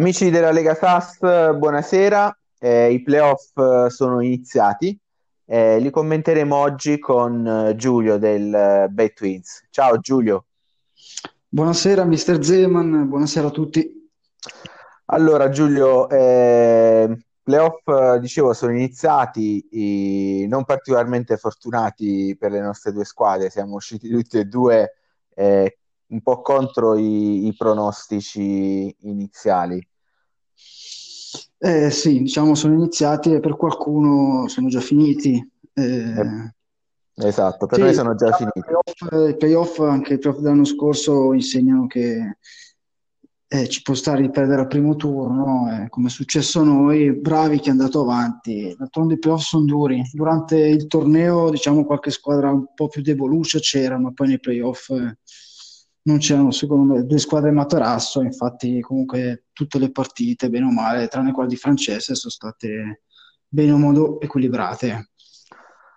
Amici della Lega SAS, buonasera. Eh, I playoff eh, sono iniziati. Eh, li commenteremo oggi con eh, Giulio del eh, Bay Twins. Ciao Giulio. Buonasera, mister Zeman, buonasera a tutti. Allora, Giulio, eh, playoff, dicevo, sono iniziati, non particolarmente fortunati per le nostre due squadre. Siamo usciti tutti e due eh, un po' contro i, i pronostici iniziali. Eh, sì, diciamo sono iniziati e per qualcuno sono già finiti. Eh, Eh, esatto, per sì, noi sono già diciamo, i finiti. playoff, i playoff, anche i playoff dell'anno scorso insegnano che eh, ci può stare di perdere al primo turno, no? Eh, come è successo a noi, bravi chi è andato avanti. D'altronde i playoff sono duri. Durante il torneo, diciamo, qualche squadra un po' più deboluccia c'era, ma poi nei playoff eh, non c'erano, secondo me, due squadre materasso. Infatti, comunque, tutte le partite, bene o male, tranne quella di Francesca, sono state bene o modo equilibrate.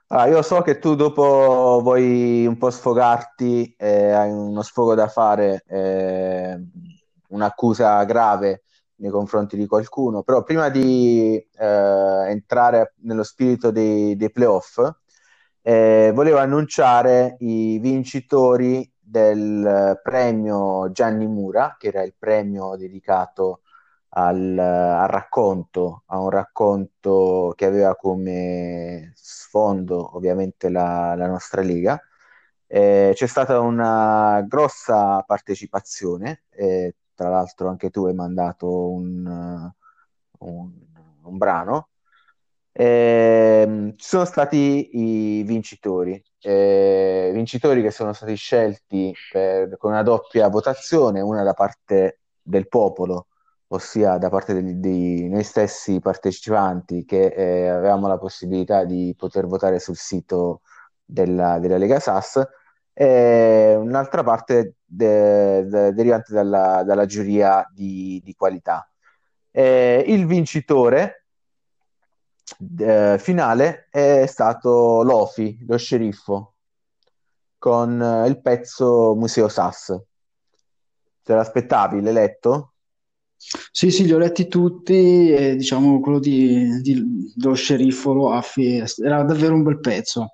Ah, io so che tu dopo vuoi un po' sfogarti, eh, hai uno sfogo da fare, eh, un'accusa grave nei confronti di qualcuno, però prima di eh, entrare nello spirito dei, dei playoff, eh, volevo annunciare i vincitori del premio Gianni Mura, che era il premio dedicato al, al racconto, a un racconto che aveva come sfondo ovviamente la, la nostra Lega. Eh, c'è stata una grossa partecipazione, eh, tra l'altro anche tu hai mandato un, un- un brano. Ehm, ci sono stati i vincitori, eh, vincitori che sono stati scelti per- con una doppia votazione, una da parte del popolo ossia da parte di noi stessi partecipanti che eh, avevamo la possibilità di poter votare sul sito della, della Lega SAS, e un'altra parte de- de- derivante dalla, dalla giuria di, di qualità. Eh, il vincitore eh, finale è stato Lofi, lo sceriffo, con eh, il pezzo Museo SAS. Te l'aspettavi, l'hai letto? Sì, sì, li ho letti tutti e diciamo quello di, di- dello sceriffo Loafi era davvero un bel pezzo.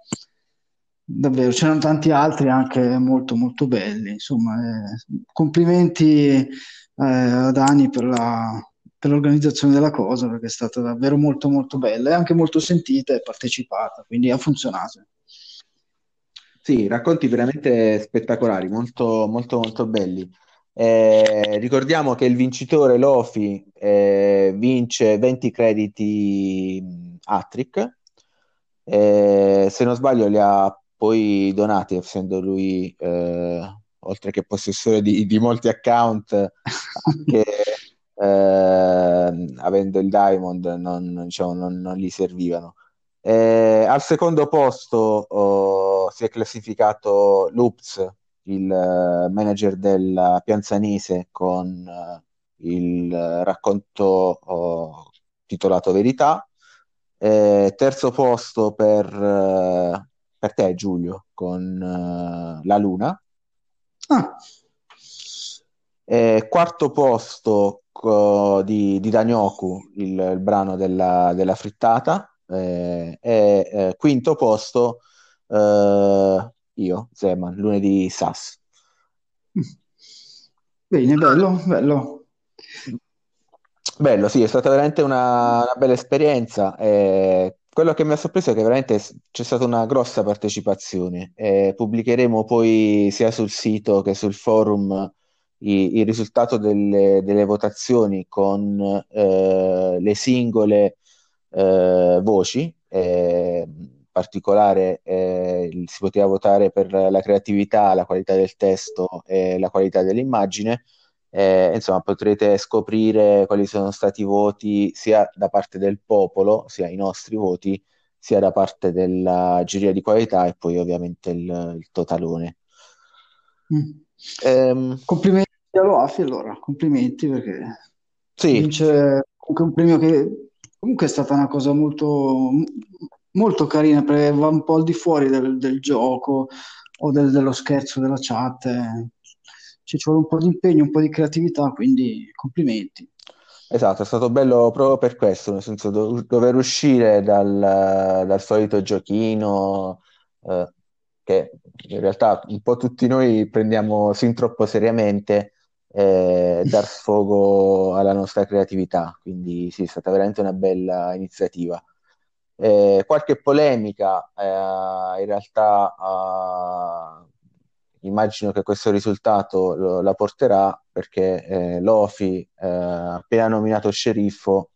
Davvero, c'erano tanti altri anche molto molto belli. Insomma, eh, complimenti eh, a Dani per la- per l'organizzazione della cosa, perché è stata davvero molto molto bella e anche molto sentita e partecipata, quindi ha funzionato. Sì, racconti veramente spettacolari, molto, molto, molto belli. Eh, ricordiamo che il vincitore Lofi eh, vince 20 crediti Attrick. Eh, se non sbaglio, li ha poi donati, essendo lui, eh, oltre che possessore di, di molti account, anche avendo il Diamond, non, diciamo, non, non gli servivano. Eh, al secondo posto oh, si è classificato Loops, il eh, manager della Pianzanese, con eh, il eh, racconto oh, titolato Verità. Eh, terzo posto per, eh, per te, Giulio, con La Luna. Ah, Eh, quarto posto di, di Danyoku, il, il brano della, della frittata. Eh, e eh, quinto posto eh, io, Zeman, lunedì Sass. bene, bello, bello. Bello, sì, è stata veramente una, una bella esperienza. eh, quello che mi ha sorpreso è che veramente c'è stata una grossa partecipazione. Eh, pubblicheremo poi sia sul sito che sul forum il risultato delle, delle votazioni con eh, le singole eh, voci. eh, in particolare eh, si poteva votare per la creatività, la qualità del testo e la qualità dell'immagine. Eh, insomma, potrete scoprire quali sono stati i voti sia da parte del popolo, sia i nostri voti, sia da parte della giuria di qualità e poi ovviamente il, il totalone. Mm. Ehm, Complimenti a Loafi allora, complimenti perché sì, vince comunque un premio che comunque è stata una cosa molto, molto carina perché va un po' al di fuori del, del gioco o del- dello scherzo della chat. eh. Ci vuole un po' di impegno, un po' di creatività, quindi complimenti. Esatto, è stato bello proprio per questo, nel senso do- dover uscire dal, dal solito giochino, eh, che in realtà un po' tutti noi prendiamo sin troppo seriamente, e dar sfogo alla nostra creatività. Quindi sì, è stata veramente una bella iniziativa. Eh, qualche polemica, eh, in realtà eh, immagino che questo risultato lo- la porterà perché eh, Lofi, eh, appena nominato sceriffo,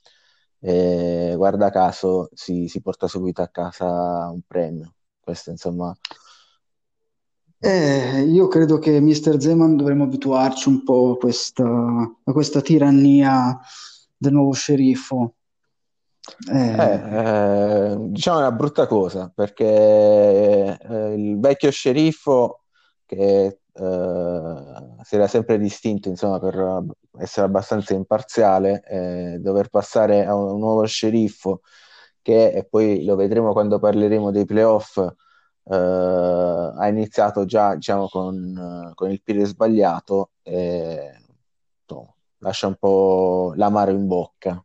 eh, guarda caso si, si porta subito a casa un premio. Questo insomma, Eh, io credo che Mr. Zeman dovremmo abituarci un po' a questa, a questa tirannia del nuovo sceriffo. Eh, Eh, eh, diciamo una brutta cosa perché eh, il vecchio sceriffo che eh, si era sempre distinto insomma, per essere abbastanza imparziale, dover passare a un nuovo sceriffo che, e poi lo vedremo quando parleremo dei playoff, ha iniziato già diciamo, con, con il piede sbagliato e insomma, lascia un po' l'amaro in bocca.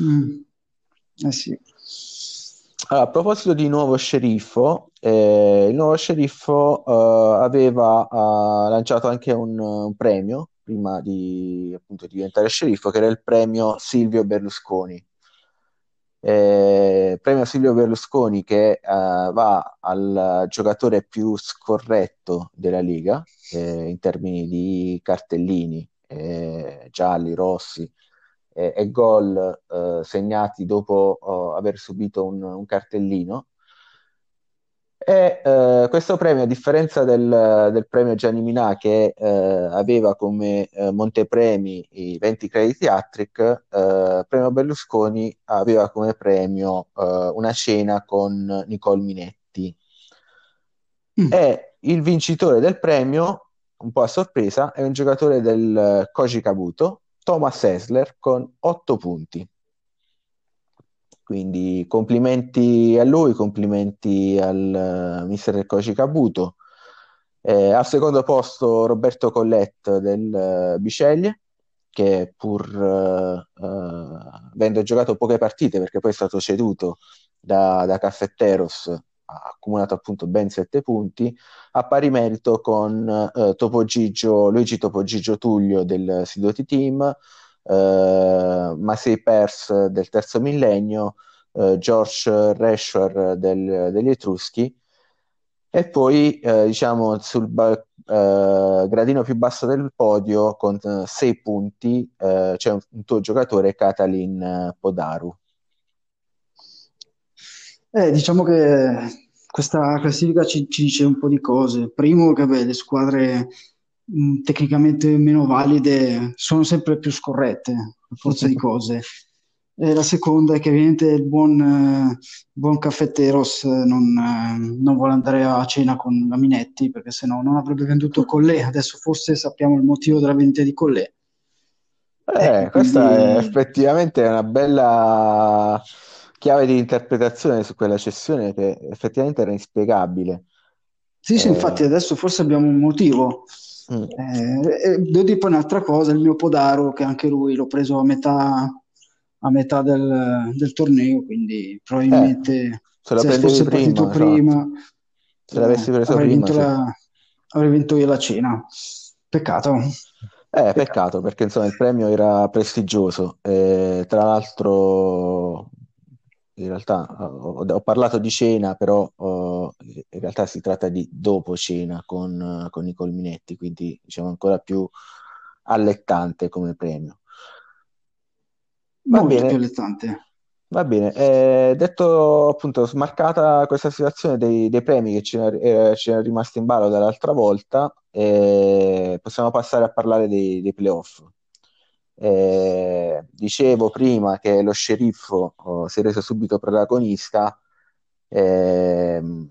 mm, eh sì. Allora, a proposito di nuovo sceriffo, eh, il nuovo sceriffo eh, aveva lanciato anche un, un premio prima di appunto diventare sceriffo, che era il premio Silvio Berlusconi. Eh, premio Silvio Berlusconi che eh, va al giocatore più scorretto della Liga eh, in termini di cartellini, eh, gialli, rossi e, e gol eh, segnati dopo oh, aver subito un, un cartellino. E eh, questo premio, a differenza del, del premio Gianni Minà, che eh, aveva come eh, montepremi i 20 crediti hat-trick, eh, premio Berlusconi aveva come premio eh, una cena con Nicole Minetti. Mm. E il vincitore del premio, un po' a sorpresa, è un giocatore del Koji Kabuto, Thomas Essler, con 8 punti. Quindi complimenti a lui, complimenti al uh, mister Koji Kabuto. Eh, al secondo posto Roberto Collette del uh, Biceglie, che pur uh, avendo giocato poche partite, perché poi è stato ceduto da, da Caffetteros, ha accumulato appunto ben sette punti, a pari merito con Topo Gigio, Luigi Topo Gigio Tullio del Sidoti Team, Uh, Massey Pers del terzo millennio, uh, George Reshwar del, degli Etruschi. E poi uh, diciamo sul ba- gradino più basso del podio con sei punti c'è un, un, tuo giocatore Katalin Podaru. Eh, diciamo che questa classifica ci, ci, dice un po' di cose. Primo che beh, le squadre mh, tecnicamente meno valide sono sempre più scorrette, a forza di cose. E la seconda è che ovviamente il buon, eh, buon caffetteros non, eh, non, vuole andare a cena con la Minetti perché sennò non avrebbe venduto Collè. Adesso forse sappiamo il motivo della vendita di Collè. Eh, eh, questa quindi... è effettivamente una bella chiave di interpretazione su quella cessione che effettivamente era inspiegabile. Sì, sì, infatti adesso forse abbiamo un motivo. Mm. Eh, devo dire poi un'altra cosa, il mio Podaro, che anche lui l'ho preso a metà, a metà del, del torneo, quindi probabilmente eh, se, se fosse prima, partito esatto. prima, se l'avessi preso avrei, prima, vinto sì. la, avrei vinto io la cena. Peccato. Eh, peccato perché insomma il premio era prestigioso. Eh, tra l'altro, in realtà ho, ho, parlato di cena, però oh, in realtà si tratta di dopo cena con, con i colminetti, quindi diciamo ancora più allettante come premio. Va Molto bene. più allettante. Va bene, eh, detto appunto, smarcata questa situazione dei, dei premi che ci erano eh, rimasti in ballo dall'altra volta, eh, possiamo passare a parlare dei, dei playoff. Eh, dicevo prima che lo sceriffo oh, si è reso subito protagonista. Ehm,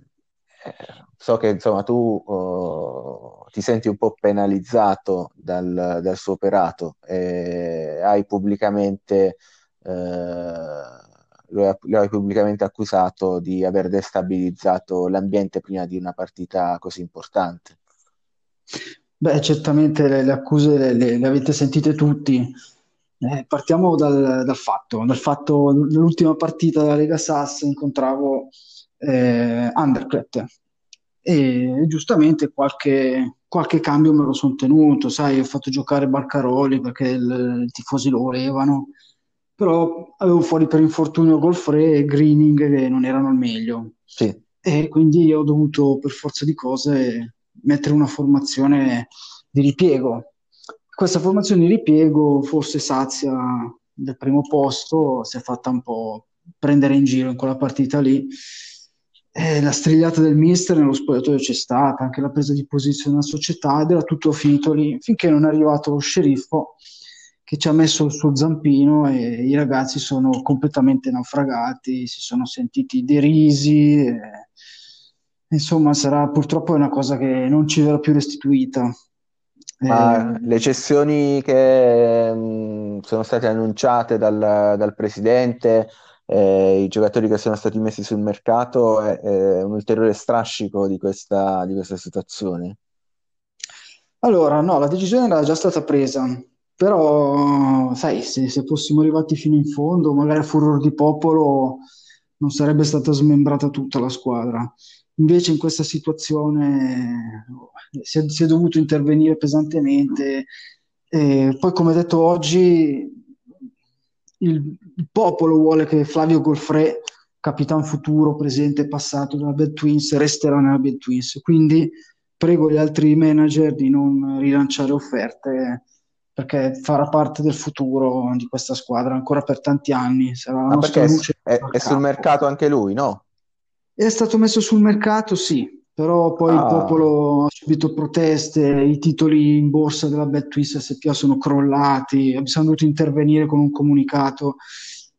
eh, so che insomma tu oh, ti senti un po' penalizzato dal, dal suo operato e hai pubblicamente eh, lo, lo hai pubblicamente accusato di aver destabilizzato l'ambiente prima di una partita così importante. Beh, certamente le, le accuse le, le, le, avete sentite tutti. Eh, partiamo dal, dal fatto, dal fatto, nell'ultima partita della Lega Sass incontravo eh, Underclet e giustamente qualche, qualche cambio me lo sono tenuto, sai, ho fatto giocare Barcaroli perché il, i tifosi lo volevano, però avevo fuori per infortunio Golfre e Greening che non erano al meglio. Sì. E quindi ho dovuto per forza di cose mettere una formazione di ripiego. Questa formazione di ripiego forse sazia del primo posto, si è fatta un po' prendere in giro in quella partita lì. Eh, la strigliata del mister nello spogliatoio c'è stata, anche la presa di posizione della società ed era tutto finito lì, finché non è arrivato lo sceriffo che ci ha messo il suo zampino e i ragazzi sono completamente naufragati, si sono sentiti derisi. E... Insomma, sarà purtroppo una cosa che non ci verrà più restituita. Ma eh, le cessioni che mh, sono state annunciate dal, dal presidente, eh, i giocatori che sono stati messi sul mercato, è, è un ulteriore strascico di questa, di questa situazione. Allora, no, la decisione era già stata presa, però, sai, se, se fossimo arrivati fino in fondo, magari a furor di popolo, non sarebbe stata smembrata tutta la squadra. Invece in questa situazione si è, si è dovuto intervenire pesantemente. E poi, come detto oggi, il, il popolo vuole che Flavio Golfre, capitano futuro, presente e passato della Bad Twins, resterà nella Bad Twins. Quindi prego gli altri manager di non rilanciare offerte perché farà parte del futuro di questa squadra ancora per tanti anni. Sarà la ah, perché è, è sul mercato anche lui, no? È stato messo sul mercato, sì, però poi ah. il popolo ha subito proteste, i titoli in borsa della BetTwist SPA sono crollati, siamo dovuti intervenire con un comunicato,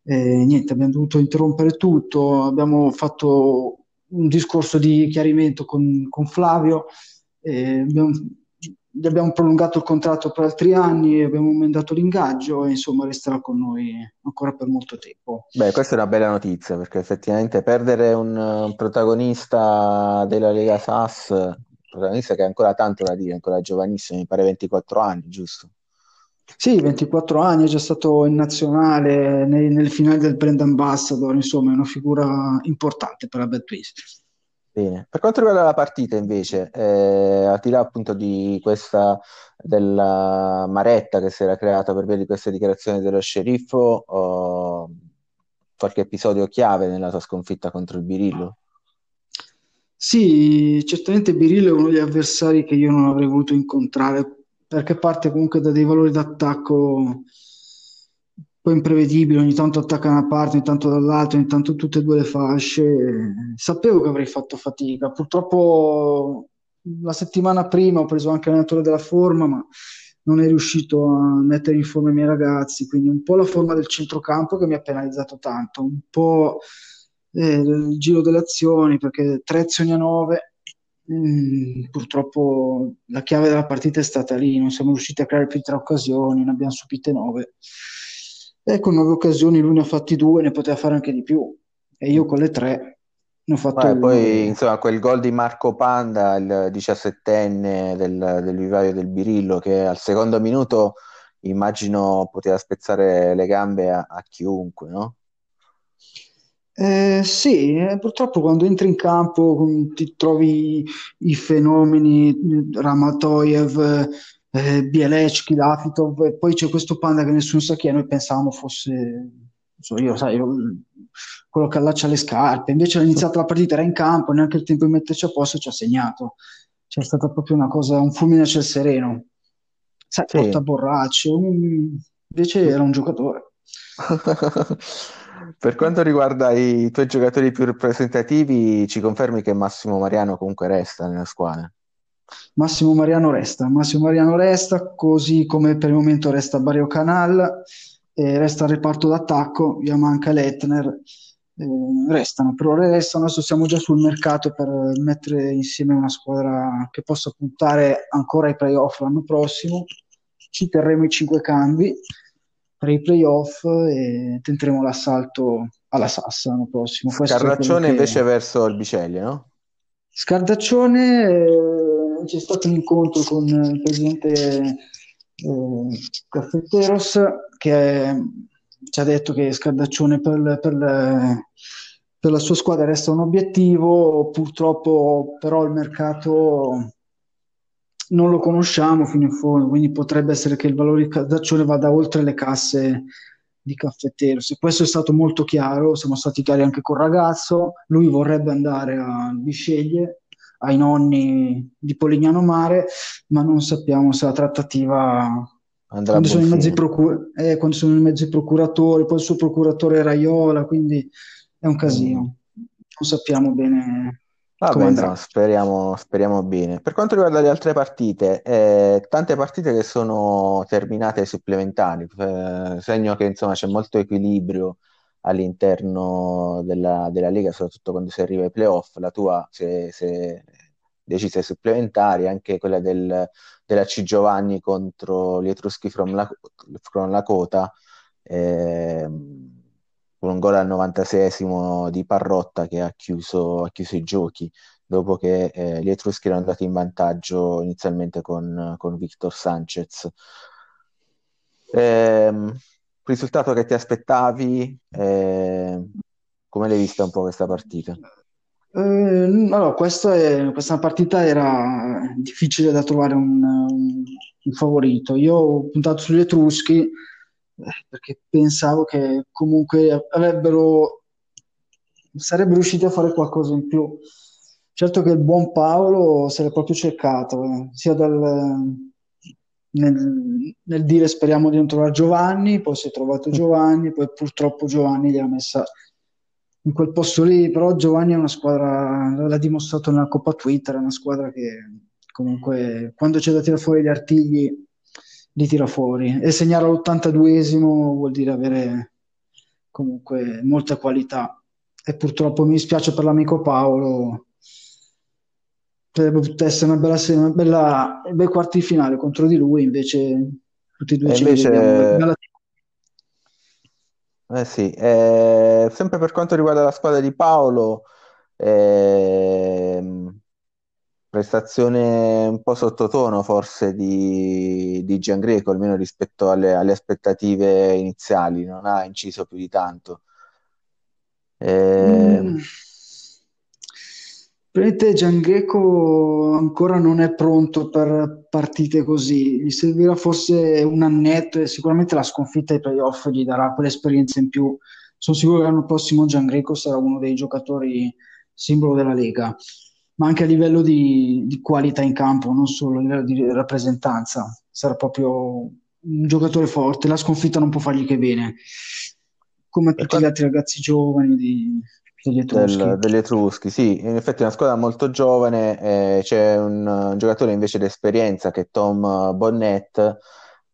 eh, niente, abbiamo dovuto interrompere tutto, abbiamo fatto un discorso di chiarimento con, con Flavio, eh, abbiamo gli abbiamo prolungato il contratto per altri anni, abbiamo aumentato l'ingaggio e insomma resterà con noi ancora per molto tempo. Beh, questa è una bella notizia perché effettivamente perdere un, protagonista della Lega SAS, protagonista che ha ancora tanto da dire, ancora giovanissimo, mi pare 24 anni, giusto? Sì, 24 anni, è già stato in nazionale nei, nelle finali del Brand Ambassador, insomma è una figura importante per la Betwist. Bene. Per quanto riguarda la partita invece, eh, al di là appunto di questa della maretta che si era creata per via di queste dichiarazioni dello sceriffo, oh, qualche episodio chiave nella tua sconfitta contro il Birillo? Sì, certamente Birillo è uno degli avversari che io non avrei voluto incontrare perché parte comunque da dei valori d'attacco po' imprevedibile, ogni tanto attacca da una parte, ogni tanto dall'altra, ogni tanto tutte e due le fasce. Sapevo che avrei fatto fatica. Purtroppo la settimana prima ho preso anche l'allenatore della forma, ma non è riuscito a mettere in forma i miei ragazzi, quindi un po' la forma del centrocampo che mi ha penalizzato tanto, un po' eh, il giro delle azioni, perché tre azioni a nove, mm, purtroppo la chiave della partita è stata lì, non siamo riusciti a creare più tre occasioni, ne abbiamo subite nove. Ecco, nove occasioni lui ne ha fatti due, ne poteva fare anche di più. E io con le tre ne ho fatto Beh, poi insomma quel gol di Marco Panda, il diciassettenne del, del vivaio del Birillo, che al secondo minuto immagino poteva spezzare le gambe a, a chiunque, no? Eh, sì, eh, purtroppo quando entri in campo ti trovi i fenomeni Ramatoyev, eh, Bielecki, Lafitov, e poi c'è questo panda che nessuno sa chi è, noi pensavamo fosse, so io, sai, quello che allaccia le scarpe, invece ha iniziato la partita, era in campo, neanche il tempo di metterci a posto ci ha segnato. C'è stata proprio una cosa, un fulmine a ciel sereno. Sai, sì. porta borraccio, invece era un giocatore. per quanto riguarda i tuoi giocatori più rappresentativi, ci confermi che Massimo Mariano comunque resta nella squadra? Massimo Mariano resta, Massimo Mariano resta, così come per il momento resta Barrio Canal, eh, resta il reparto d'attacco, via manca Lettner, eh, restano, però restano, adesso siamo già sul mercato per mettere insieme una squadra che possa puntare ancora ai playoff l'anno prossimo, ci terremo i cinque cambi per i playoff e tenteremo l'assalto alla Sassa l'anno prossimo. Scarraccione che... invece verso il Biceglie, no? Scardaccione eh, c'è stato un incontro con il presidente eh, Caffetteros perché ci ha detto che Scardaccione per, per, per la sua squadra resta un obiettivo, purtroppo però il mercato non lo conosciamo fino in fondo, quindi potrebbe essere che il valore di Scardaccione vada oltre le casse di caffettero. Se questo è stato molto chiaro, siamo stati chiari anche col ragazzo, lui vorrebbe andare a Bisceglie, ai nonni di Polignano Mare, ma non sappiamo se la trattativa Andrà quando sono, procur- eh, quando sono, i mezzi procuratori, poi il suo procuratore è Raiola, quindi è un casino. Non sappiamo bene Vabbè, no, speriamo, speriamo, bene. Per quanto riguarda le altre partite, eh, tante partite che sono terminate ai supplementari, eh, segno che insomma c'è molto equilibrio all'interno della, della Lega, soprattutto quando si arriva ai playoff. La tua è decisa ai supplementari, anche quella del, della C Giovanni contro gli Etruschi from, la, from Lakota. Eh, con un gol al 96esimo di Parrotta che ha chiuso, ha chiuso i giochi dopo che eh, gli Etruschi erano andati in vantaggio inizialmente con, con Victor Sanchez. Eh, risultato che ti aspettavi? Eh, come l'hai vista un po' questa partita? Eh, allora, questa, è, questa partita era difficile da trovare un, un, favorito. Io ho puntato sugli Etruschi perché pensavo che comunque avrebbero sarebbero riusciti a fare qualcosa in più. Certo che il buon Paolo se l'è proprio cercato, eh, sia dal, nel, nel, dire speriamo di non trovare Giovanni, poi si è trovato Giovanni, poi purtroppo Giovanni gliel'ha messa in quel posto lì, però Giovanni è una squadra, l'ha dimostrato nella Coppa Twitter, è una squadra che comunque quando c'è da tirare fuori gli artigli li tira fuori. E segnare all'82esimo vuol dire avere comunque molta qualità. E purtroppo mi dispiace per l'amico Paolo potrebbe essere una bella, una bella un bel quarti di finale contro di lui invece tutti e due e ci invece... vediamo eh sì, eh, sempre per quanto riguarda la squadra di Paolo, eh, prestazione un po' sottotono forse di, di Giangreco, almeno rispetto alle, alle, aspettative iniziali, non ha inciso più di tanto. Eh... Mm. Prete Giangreco ancora non è pronto per partite così, gli servirà forse un annetto e sicuramente la sconfitta ai playoff gli darà quell'esperienza in più. Sono sicuro che l'anno prossimo Giangreco sarà uno dei giocatori simbolo della Lega ma anche a livello di, di, qualità in campo, non solo a livello di rappresentanza. Sarà proprio un giocatore forte, la sconfitta non può fargli che bene, come tutti gli altri ragazzi giovani di, degli Etruschi. Del, degli Etruschi, sì, in effetti è una squadra molto giovane, eh, c'è un, un, giocatore invece d'esperienza che è Tom Bonnet,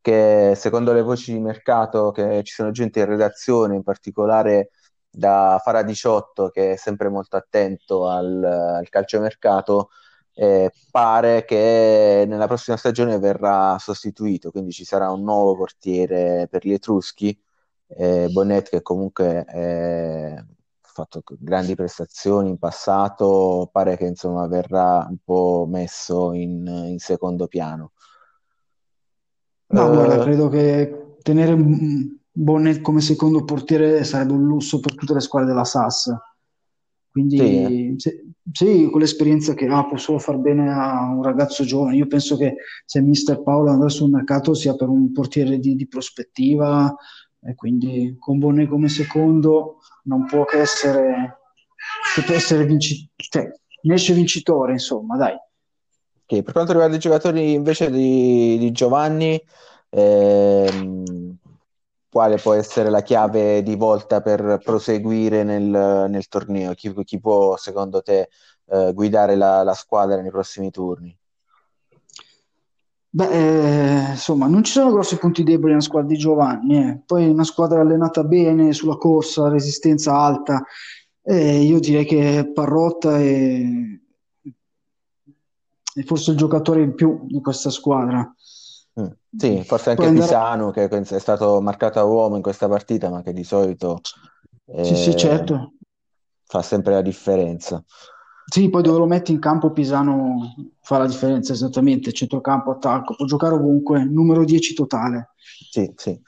che secondo le voci di mercato che ci sono gente in redazione, in particolare da Fara 18 che è sempre molto attento al, al calciomercato eh, pare che nella prossima stagione verrà sostituito quindi ci sarà un nuovo portiere per gli Etruschi eh, Bonnet che comunque ha fatto grandi prestazioni in passato pare che insomma verrà un po' messo in, in secondo piano no, uh, guarda, credo che tenere Bonnet come secondo portiere sarebbe un lusso per tutte le squadre della SAS. Quindi sì, se, sì, con l'esperienza che ha può solo far bene a un ragazzo giovane. Io penso che se Mister Paolo andrà sul mercato sia per un portiere di, di prospettiva e quindi con Bonnet come secondo non può che essere, che può essere vincitore, cioè, ne esce vincitore insomma dai. Okay, per quanto riguarda i giocatori invece di, di Giovanni, ehm, quale può essere la chiave di volta per proseguire nel, nel torneo? Chi, chi, può, secondo te, eh, guidare la, la, squadra nei prossimi turni? Beh, eh, insomma, non ci sono grossi punti deboli nella squadra di Giovanni. Eh. Poi una squadra allenata bene, sulla corsa, resistenza alta. Eh, io direi che Parrotta è, è forse il giocatore in più di questa squadra. Mm. Sì, forse anche andare... Pisano che è stato marcato a uomo in questa partita, ma che di solito eh, sì, sì, certo. fa sempre la differenza. Sì, poi dove lo metti in campo Pisano fa la differenza esattamente, centrocampo, attacco, può giocare ovunque, numero 10 totale. Sì, sì.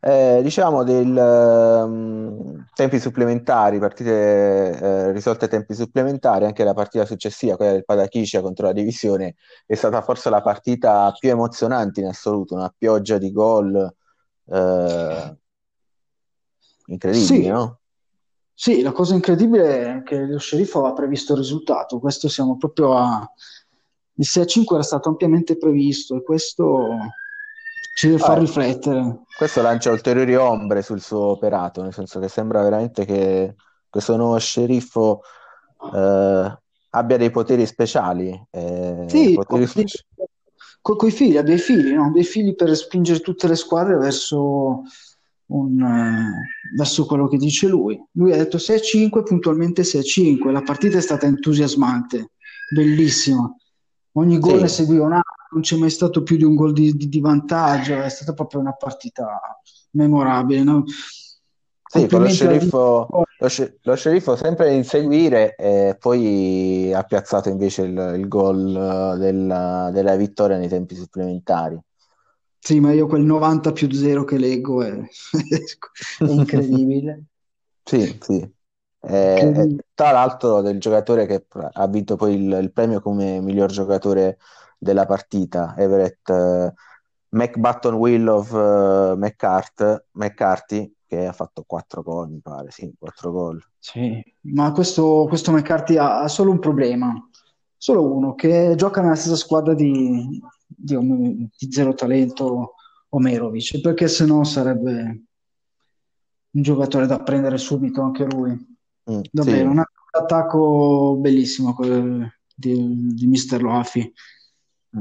Eh, diciamo del ehm, tempi supplementari, partite eh, risolte a tempi supplementari, anche la partita successiva, quella del Padachicia contro la Divisione, è stata forse la partita più emozionante in assoluto, una pioggia di gol eh, incredibile, Sì, no? Sì, la cosa incredibile è che lo sceriffo aveva previsto il risultato, questo siamo proprio a... Il 6-5 era stato ampiamente previsto e questo ci deve Ah, far riflettere. questo lancia ulteriori ombre sul suo operato, nel senso che sembra veramente che questo nuovo sceriffo eh, abbia dei poteri speciali, eh, Sì, poteri speci- con i figli, ha dei figli, no? Dei figli per spingere tutte le squadre verso, un, eh, verso quello che dice lui. Lui ha detto 6-5, puntualmente 6-5. La partita è stata entusiasmante, bellissima. Ogni gol ne Sì, seguiva un altro, non c'è mai stato più di un gol di, di- di vantaggio, è stata proprio una partita memorabile, no? sì, lo sceriffo, lo, sce- lo sceriffo sempre a inseguire e poi ha piazzato invece il, il gol eh, della, della vittoria nei tempi supplementari. Sì, ma io quel 90 più 0 che leggo è, è incredibile. Sì, sì. Eh, tra l'altro del giocatore che ha vinto poi il, il premio come miglior giocatore della partita, Everett eh, McButton Will of eh, McCart- McCarthy, che ha fatto 4 gol, mi pare, sì, 4 gol. Sì, ma questo, questo McCarthy ha, ha solo un problema, solo uno, che gioca nella stessa squadra di, di, di Zero Talento Omerovic, perché sennò sarebbe un giocatore da prendere subito anche lui. Mm, Davvero, sì, un attacco bellissimo quello di, di Mr. Loafi.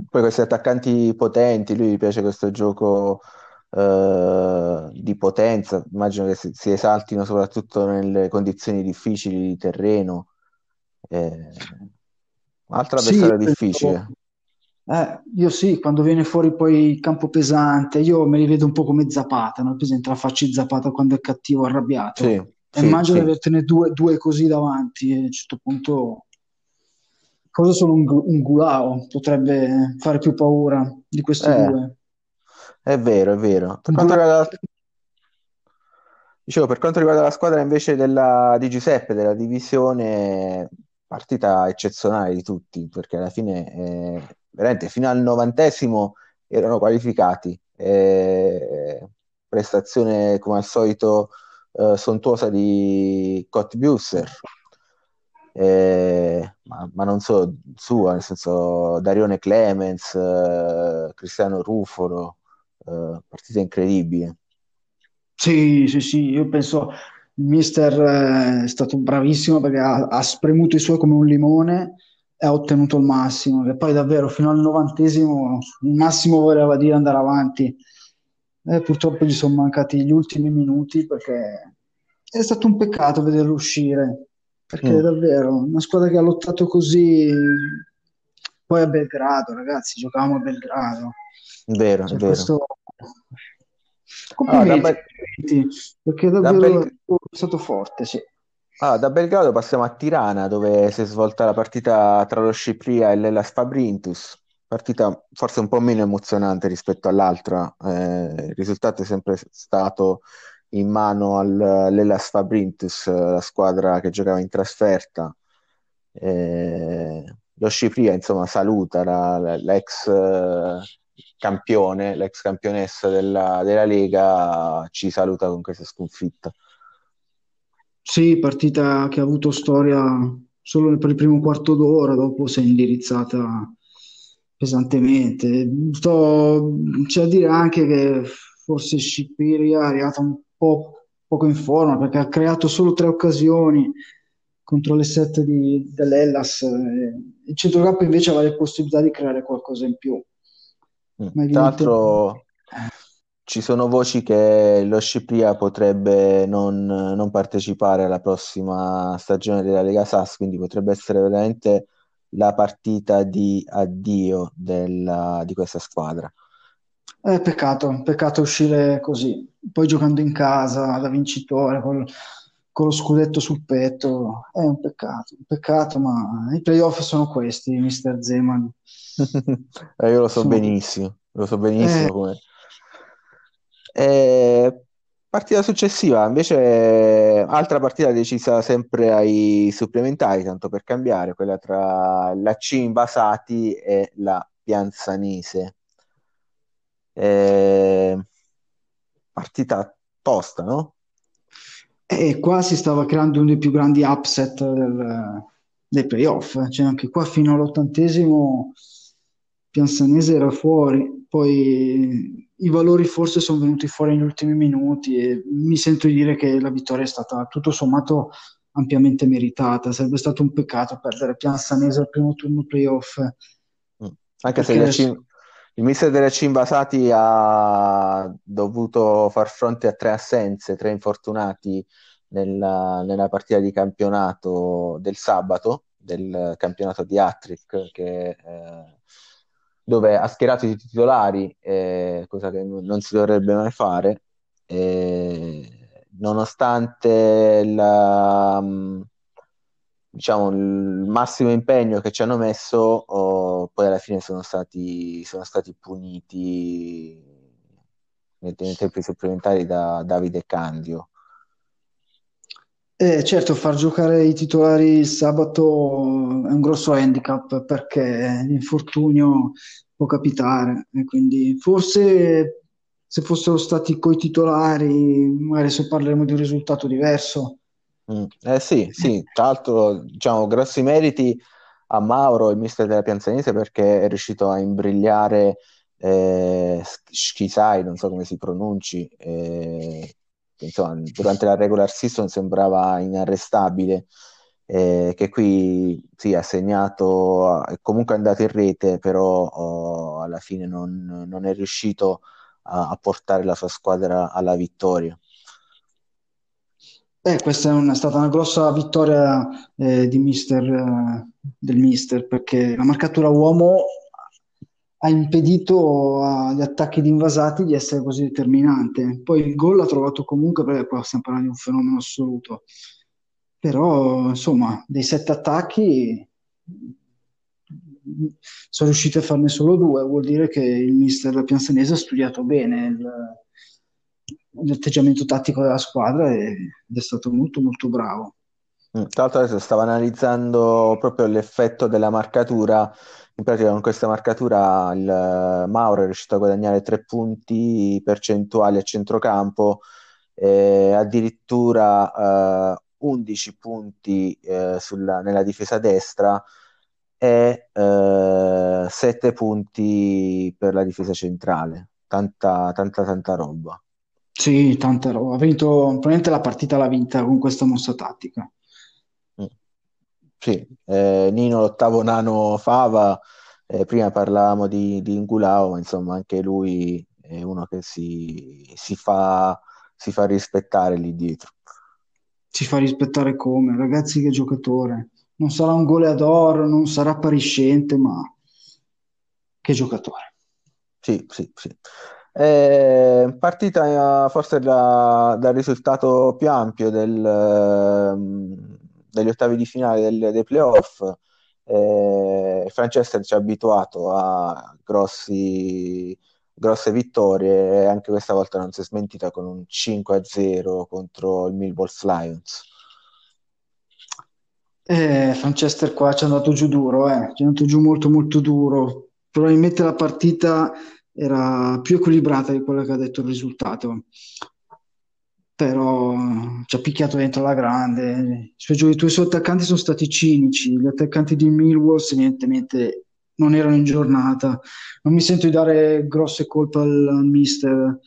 Poi questi attaccanti potenti, lui gli piace questo gioco eh, di potenza, immagino che si, si esaltino soprattutto nelle condizioni difficili di terreno. Eh, altro Sì, io avversario penso- difficile. Eh, io sì, quando viene fuori poi il campo pesante, io me li vedo un po' come Zapata, no? Presente la faccia di Zapata quando è cattivo, arrabbiato. Sì, E sì, immagino di sì, averne due, due così davanti, e a un certo punto, cosa solo un, un Gulao potrebbe fare più paura di questi Eh, due. è vero, è vero. Per quanto riguarda la, dicevo, per quanto riguarda la squadra invece della, di Giuseppe, della divisione, partita eccezionale di tutti, perché alla fine, eh, veramente, fino al novantesimo erano qualificati. Eh, prestazione, come al solito, eh, sontuosa di Cottbusser, eh, ma, ma non solo sua, nel senso Darione Clemens, eh, Cristiano Rufolo, eh, partita incredibile. Sì, sì, sì, io penso il mister eh, è stato bravissimo perché ha, ha spremuto i suoi come un limone ha ottenuto il massimo. E poi davvero fino al novantesimo il massimo voleva dire andare avanti. E purtroppo gli sono mancati gli ultimi minuti perché è stato un peccato vederlo uscire. Perché Mm, davvero una squadra che ha lottato così, poi a Belgrado, ragazzi, giocavamo a Belgrado. vero, è Cioè, vero. questo Ah, complimenti, Bel- complimenti, perché da davvero è Bel- stato forte, sì. Ah, da Belgrado passiamo a Tirana, dove si è svolta la partita tra lo Scipria e l'Hellas Fabrintus. Partita forse un po' meno emozionante rispetto all'altra. Eh, il risultato è sempre stato in mano al- all'Hellas Fabrintus, la squadra che giocava in trasferta. Eh, lo Scipria, insomma, saluta la- la- l'ex eh, campione, l'ex campionessa della, della Lega, ci saluta con questa sconfitta. Sì, partita che ha avuto storia solo per il primo quarto d'ora, dopo si è indirizzata pesantemente. Sto- c'è da dire anche che forse Scipiria è arrivata un po' poco in forma perché ha creato solo tre occasioni contro le sette di- dell'Hellas. eh, Il centrocampo invece aveva le possibilità di creare qualcosa in più, Mm. ma Tra l'altro ci sono voci che lo Scipria potrebbe non, non partecipare alla prossima stagione della Lega SAS, quindi potrebbe essere veramente la partita di addio della- di questa squadra. È peccato, peccato uscire così, poi giocando in casa da vincitore col, con lo scudetto sul petto, è un peccato, un peccato, ma i playoff sono questi, mister Zeman. Eh, Io lo so Sono... benissimo, lo so Eh, benissimo come... Eh, Partita successiva, invece, altra partita decisa sempre ai supplementari, tanto per cambiare, quella tra la C Invasati e la Pianzanese. Eh, partita tosta, no? E qua si stava creando uno dei più grandi upset del, dei playoff. Cioè, anche qua fino all'ottantesimo Pianzanese era fuori, poi i valori forse sono venuti fuori negli ultimi minuti e mi sento di dire che la vittoria è stata tutto sommato ampiamente meritata. Sarebbe stato un peccato perdere Pianzanese al primo turno playoff. Mm. Anche se adesso... il mister delle Cimbasati ha dovuto far fronte a tre assenze, tre infortunati nella, nella partita di campionato del sabato, del campionato di Attrick, che eh, dove ha schierato i titolari, eh, cosa che non si dovrebbe mai fare, eh, nonostante il, mm, diciamo, il massimo impegno che ci hanno messo, oh, poi alla fine sono stati, sono stati puniti nei tempi supplementari da Davide Candio. Eh, certo, far giocare i titolari il sabato è un grosso handicap perché l'infortunio può capitare e quindi forse se fossero stati coi titolari, magari se parleremo di un risultato diverso. Mm. Eh sì, sì, tra l'altro diciamo grossi meriti a Mauro, il mister della Pianzanese, perché è riuscito a imbrigliare eh, Schisai, non so come si pronunci, eh, insomma, durante la regular season sembrava inarrestabile, eh, che qui sì, ha segnato, è comunque andato in rete, però oh, alla fine non, non è riuscito a, a, portare la sua squadra alla vittoria. Eh, questa è, una, è, stata una grossa vittoria eh, mister, eh, del mister perché la marcatura uomo ha impedito agli attacchi di invasati di essere così determinante. Poi il gol l'ha trovato comunque, perché qua stiamo parlando di un fenomeno assoluto. Però, insomma, dei sette attacchi sono riusciti a farne solo due, vuol dire che il mister Pianzanese ha studiato bene il, l'atteggiamento tattico della squadra ed è stato molto molto bravo. Mm, tra l'altro adesso stavo analizzando proprio l'effetto della marcatura in pratica con questa marcatura il Mauro è riuscito a guadagnare tre punti percentuali a centrocampo, eh, addirittura eh, 11 punti eh, sulla, nella difesa destra e eh, 7 punti per la difesa centrale. Tanta, tanta, tanta roba. Sì, tanta roba. Ha vinto, probabilmente la partita l'ha vinta con questa mossa tattica. Sì, eh, Nino l'ottavo nano Fava, eh, prima parlavamo di, di Ingulao, ma insomma anche lui è uno che si, si, fa, si fa rispettare lì dietro. Si fa rispettare come? Ragazzi, che giocatore. Non sarà un goleador, non sarà appariscente, ma che giocatore. Sì, sì, sì. Eh, partita forse da, dal risultato più ampio del, degli ottavi di finale del, dei playoff. Eh, Francesca ci ha abituato a grossi, grosse vittorie e anche questa volta non si è smentita con un 5-0 contro il Millwall Lions. Eh, Francesca qua ci è andato giù duro, eh. ci è andato giù molto molto duro. Probabilmente la partita era più equilibrata di quello che ha detto il risultato però ci ha picchiato dentro la grande. I suoi, i suoi attaccanti sono stati cinici, gli attaccanti di Millwall evidentemente non erano in giornata. Non mi sento di dare grosse colpe al, mister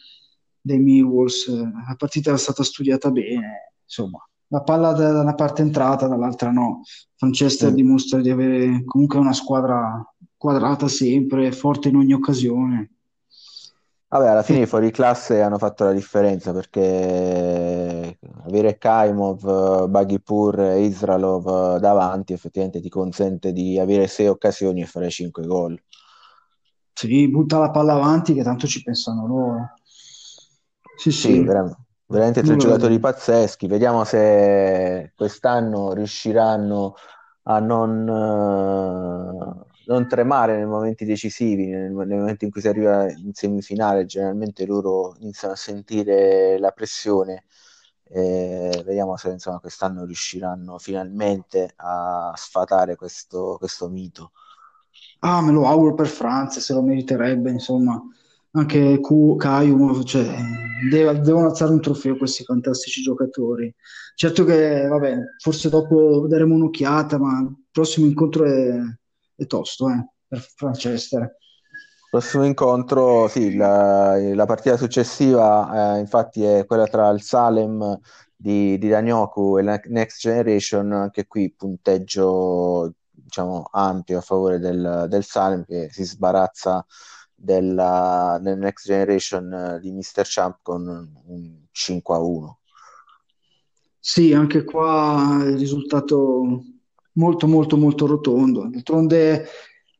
dei Millwalls, la partita era stata studiata bene, insomma. La palla da una parte è entrata, dall'altra no. Manchester mm. dimostra di avere comunque una squadra quadrata sempre, forte in ogni occasione. Vabbè, alla fine i fuori classe hanno fatto la differenza perché avere Kaimov, Baghipur e Isralov davanti effettivamente ti consente di avere sei occasioni e fare cinque gol. Sì, butta la palla avanti che tanto ci pensano loro. Sì, sì. sì veramente, veramente tre giocatori pazzeschi. Vediamo se quest'anno riusciranno a non non tremare nei momenti decisivi, nel, nei momenti in cui si arriva in semifinale, generalmente loro iniziano a sentire la pressione. Eh, vediamo se insomma, quest'anno riusciranno finalmente a sfatare questo, questo mito. Ah, me lo auguro per Franza, se lo meriterebbe, insomma. Anche Q, Caio, cioè, deve, devono alzare un trofeo questi fantastici giocatori. Certo che, vabbè, forse dopo daremo un'occhiata, ma il prossimo incontro è, è tosto, eh, per Franchester. Prossimo incontro, sì, la, la partita successiva eh, infatti è quella tra il Salem di, di Danyoku e la Next Generation, anche qui punteggio diciamo, ampio a favore del, del Salem che si sbarazza della, del Next Generation di Mr. Champ con un 5 a 1. Sì, anche qua il risultato molto molto molto rotondo. D'altronde è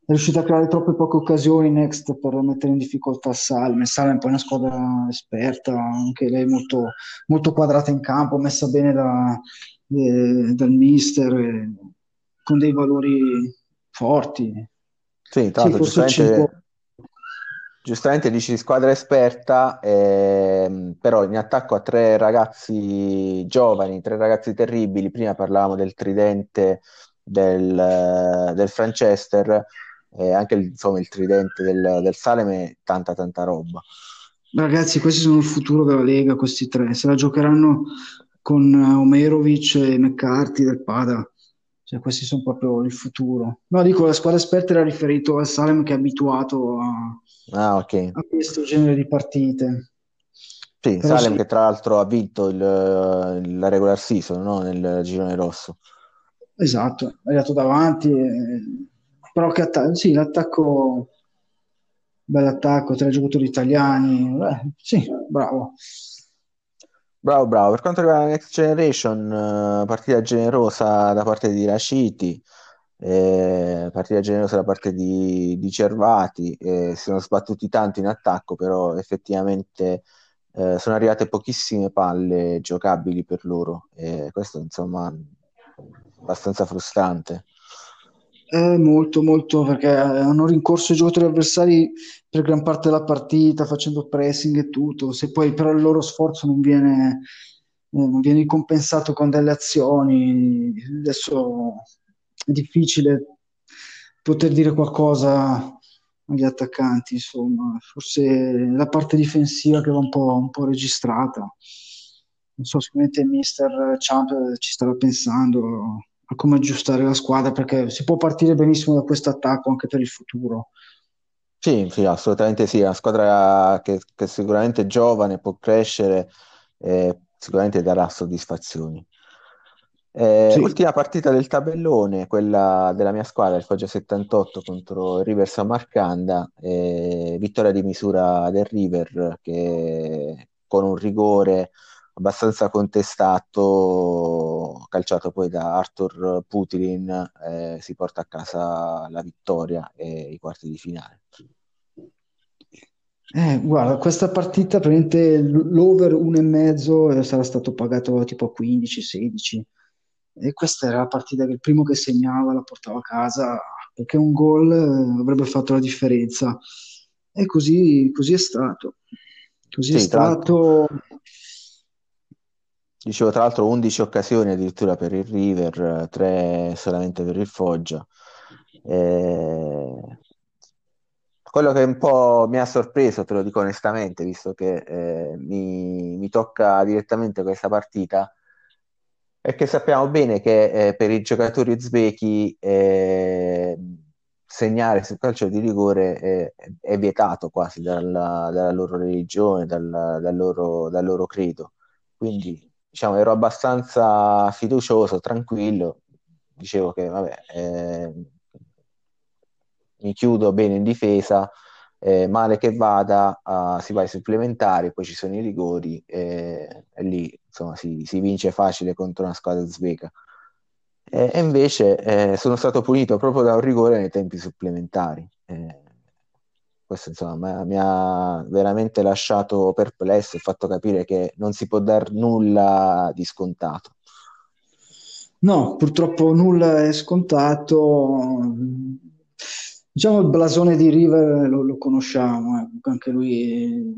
riuscito a creare troppe poche occasioni Next per mettere in difficoltà Salem. Salem è poi una squadra esperta, anche lei molto, molto quadrata in campo, messa bene da, de, dal mister, eh, con dei valori forti. Sì, l'altro, sì, giustamente, giustamente dici squadra esperta, ehm, però in attacco a tre ragazzi giovani, tre ragazzi terribili. Prima parlavamo del tridente del, del Franchester, eh, anche il, insomma, il tridente del, del Salem tanta tanta roba. Ragazzi, questi sono il futuro della Lega, questi tre. Se la giocheranno con Omerovic e McCarthy del Pada. Cioè, questi sono proprio il futuro. No, dico, la squadra esperta era riferito al Salem che è abituato a, ah, okay. a questo genere di partite. Sì, Però Salem sì. che tra l'altro ha vinto il, la regular season no? nel girone rosso. Esatto, è arrivato davanti, eh, però che attacco, sì, l'attacco, bell'attacco, tre giocatori italiani, Beh, sì, bravo. Bravo, bravo. Per quanto riguarda la Next Generation, eh, partita generosa da parte di Raciti, eh, partita generosa da parte di, di Cervati, eh, si sono sbattuti tanto in attacco, però effettivamente eh, sono arrivate pochissime palle giocabili per loro. E questo, insomma, abbastanza frustrante. Eh, molto, molto, perché hanno rincorso i giocatori avversari per gran parte della partita, facendo pressing e tutto. Se poi però il loro sforzo non viene, eh, non viene compensato con delle azioni, adesso è difficile poter dire qualcosa agli attaccanti, insomma, forse la parte difensiva che va un po', un po registrata. Non so, sicuramente il mister Champ ci starà pensando a come aggiustare la squadra perché si può partire benissimo da questo attacco anche per il futuro. Sì, sì, assolutamente sì, è una squadra che, che sicuramente è giovane, può crescere e sicuramente darà soddisfazioni. Eh, sì. Ultima partita del tabellone, quella della mia squadra, il Foggia 78 contro il River Samarcanda, eh, vittoria di misura del River che con un rigore abbastanza contestato, calciato poi da Arthur Putin, eh, si porta a casa la vittoria e i quarti di finale. Eh, guarda, questa partita praticamente l'over 1,5 sarà stato pagato tipo a 15-16 e questa era la partita che il primo che segnava la portava a casa perché un gol eh, avrebbe fatto la differenza e così, così è stato. Così sì, è stato. Dicevo tra l'altro 11 occasioni addirittura per il River, 3 solamente per il Foggia. Eh, quello che un po' mi ha sorpreso, te lo dico onestamente, visto che eh, mi, mi, tocca direttamente questa partita, è che sappiamo bene che eh, per i giocatori uzbeki eh, segnare sul calcio di rigore è, è vietato quasi dalla, dalla loro religione, dal, dal, loro, dal loro credo. Quindi diciamo, ero abbastanza fiducioso, tranquillo, dicevo che vabbè, eh, mi chiudo bene in difesa, eh, male che vada, uh, si va ai supplementari, poi ci sono i rigori eh, e lì insomma, si, si, vince facile contro una squadra svega. E, e invece eh, sono stato punito proprio da un rigore nei tempi supplementari. Eh, questo insomma mi ha veramente lasciato perplesso e fatto capire che non si può dar nulla di scontato. No, purtroppo nulla è scontato. Diciamo il blasone di River lo, lo conosciamo, eh, anche lui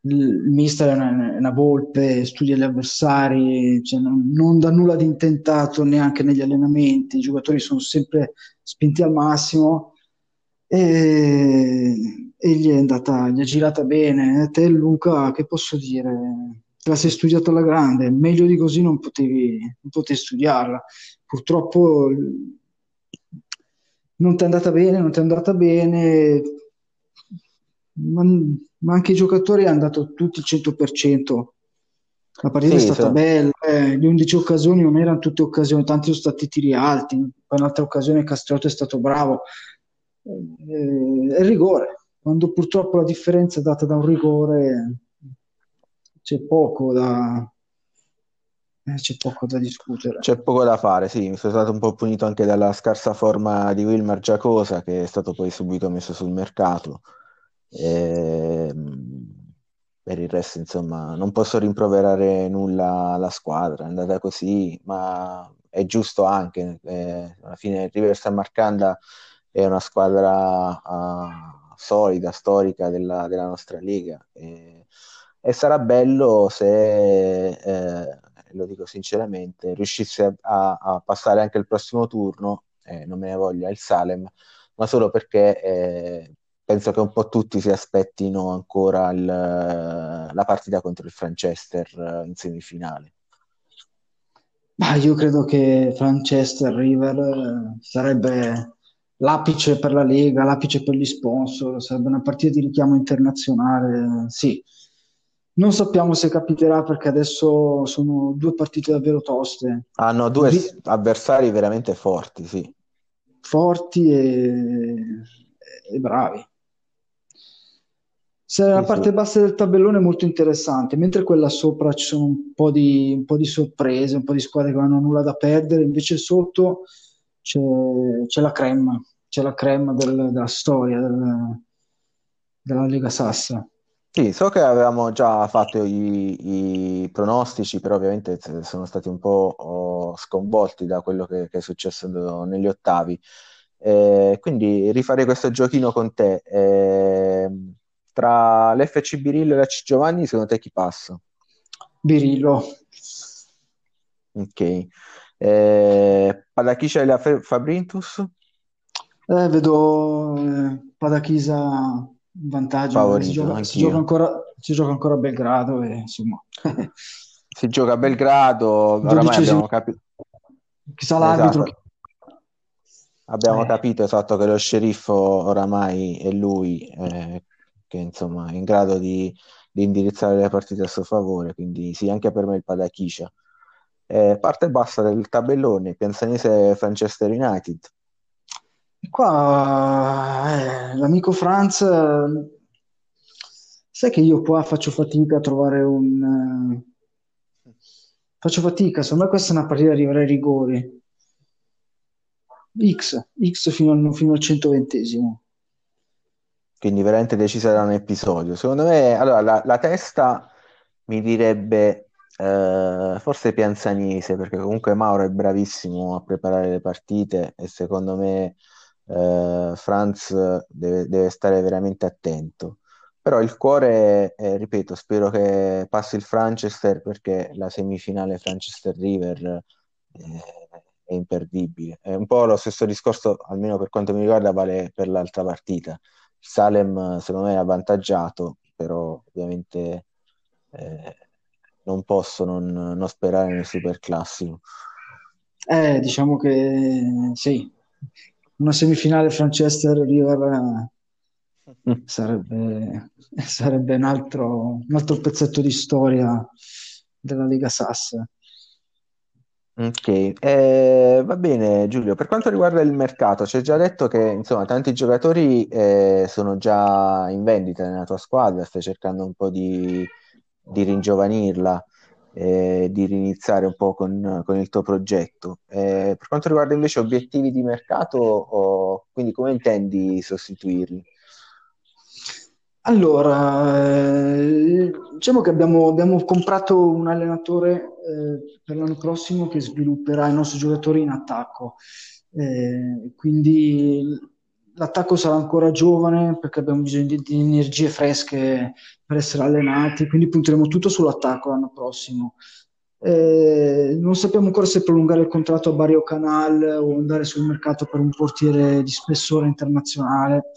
il, mister è una, una, volpe, studia gli avversari, cioè non, non, dà nulla di intentato neanche negli allenamenti, i giocatori sono sempre spinti al massimo e, e gli è andata, gli è girata bene. A te Luca, che posso dire? Te la sei studiata alla grande, meglio di così non potevi, non potevi studiarla. Purtroppo non ti è andata bene, non ti è andata bene, ma, ma, anche i giocatori hanno dato tutti il 100%. La partita sì, è stata sì. bella, eh, le 11 occasioni non erano tutte occasioni, tanti sono stati tiri alti, poi un'altra occasione Castriotto è stato bravo. Eh, il rigore, quando purtroppo la differenza è data da un rigore c'è poco da, eh, c'è poco da discutere. C'è poco da fare, sì. Mi sono stato un po' punito anche dalla scarsa forma di Wilmar Giacosa, che è stato poi subito messo sul mercato. E, ehm, per il resto, insomma, non posso rimproverare nulla alla squadra, è andata così, ma è giusto anche. Eh, alla fine River San Marcanda è una squadra uh, solida, storica della, della nostra lega. E, e, sarà bello se eh, lo dico sinceramente, riuscisse a, a passare anche il prossimo turno, eh, non me ne voglia il Salem, ma solo perché eh, penso che un po' tutti si aspettino ancora il, la partita contro il Franchester eh, in semifinale. Ma io credo che Franchester River eh, sarebbe l'apice per la Lega, l'apice per gli sponsor, sarebbe una partita di richiamo internazionale, sì non sappiamo se capiterà perché adesso sono due partite davvero toste. Hanno due Vi... avversari veramente forti, sì. Forti e, e bravi. Se la parte sì. bassa del tabellone è molto interessante, mentre quella sopra ci sono un po, di, un po' di sorprese, un po' di squadre che non hanno nulla da perdere, invece sotto c'è, c'è la crema, c'è la crema del, della storia del, della Lega Sassa. Sì, so che avevamo già fatto i, i pronostici, però ovviamente sono stati un po' oh, sconvolti da quello che, che è successo negli ottavi. Eh, quindi rifarei questo giochino con te. Eh, tra l'FC Birillo e la C Giovanni, secondo te chi passa? Birillo. Ok. Eh, Padachiscia e la Fabrintus? Eh, vedo eh, Padachisa vantaggio. Favorito, si, gioca, si, gioca ancora, si gioca ancora a Belgrado e insomma... si gioca a Belgrado, oramai abbiamo capito... Chissà l'arbitro. Esatto. Abbiamo eh. capito esatto che lo sceriffo oramai è lui, eh, che insomma è in grado di, di, indirizzare le partite a suo favore, quindi sì, anche per me il Padachiscia. Eh, parte bassa del tabellone, Pianzanese Manchester United. Qua eh, l'amico Franz, sai che io qua faccio fatica a trovare un... Eh, faccio fatica, secondo me questa è una partita da arrivare ai rigori. X, X fino al, fino al 120 Quindi veramente decisa da un episodio. Secondo me, allora, la, la testa mi direbbe eh, forse Pianzanese, perché comunque Mauro è bravissimo a preparare le partite e secondo me eh, Franz deve, deve, stare veramente attento. Però il cuore, eh, ripeto, spero che passi il Franchester perché la semifinale Franchester-River eh, è imperdibile. È un po' lo stesso discorso, almeno per quanto mi riguarda, vale per l'altra partita. Salem secondo me è avvantaggiato, però ovviamente eh, non posso non, non sperare nel super classico. Eh, diciamo che sì, una semifinale Manchester-River eh, sarebbe, sarebbe un, altro, un altro pezzetto di storia della Lega Sass. Ok, eh, va bene Giulio, per quanto riguarda il mercato, ci hai già detto che insomma tanti giocatori eh, sono già in vendita nella tua squadra, stai cercando un po' di, di ringiovanirla eh, di riniziare un po' con, con il tuo progetto. Eh, per quanto riguarda invece obiettivi di mercato, oh, quindi come intendi sostituirli? Allora, eh, diciamo che abbiamo, abbiamo, comprato un allenatore eh, per l'anno prossimo che svilupperà i nostri giocatori in attacco. Eh, quindi l'attacco sarà ancora giovane perché abbiamo bisogno di, di energie fresche per essere allenati, quindi punteremo tutto sull'attacco l'anno prossimo. Eh, non sappiamo ancora se prolungare il contratto a Barrio Canal o andare sul mercato per un portiere di spessore internazionale.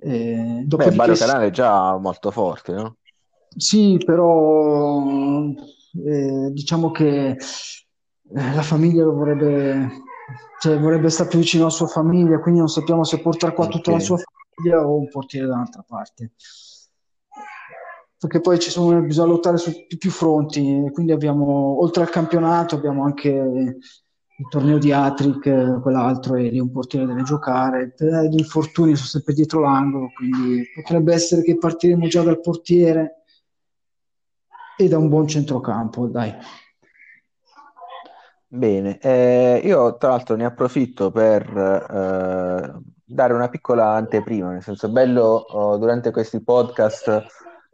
Eh, Beh, Barrio Canal è già molto forte, no? Sì, però eh, diciamo che eh, la famiglia lo vorrebbe, cioè, vorrebbe stare più vicino alla sua famiglia, quindi non sappiamo se portare qua okay. tutta la sua famiglia o un portiere da un'altra parte perché poi ci sono, bisogna lottare su più fronti, quindi abbiamo, oltre al campionato, abbiamo anche il torneo di Atric, quell'altro, e lì un portiere deve giocare, gli infortuni sono sempre dietro l'angolo, quindi potrebbe essere che partiremo già dal portiere e da un buon centrocampo, dai. Bene, eh, io tra l'altro ne approfitto per eh, dare una piccola anteprima, nel senso è bello oh, durante questi podcast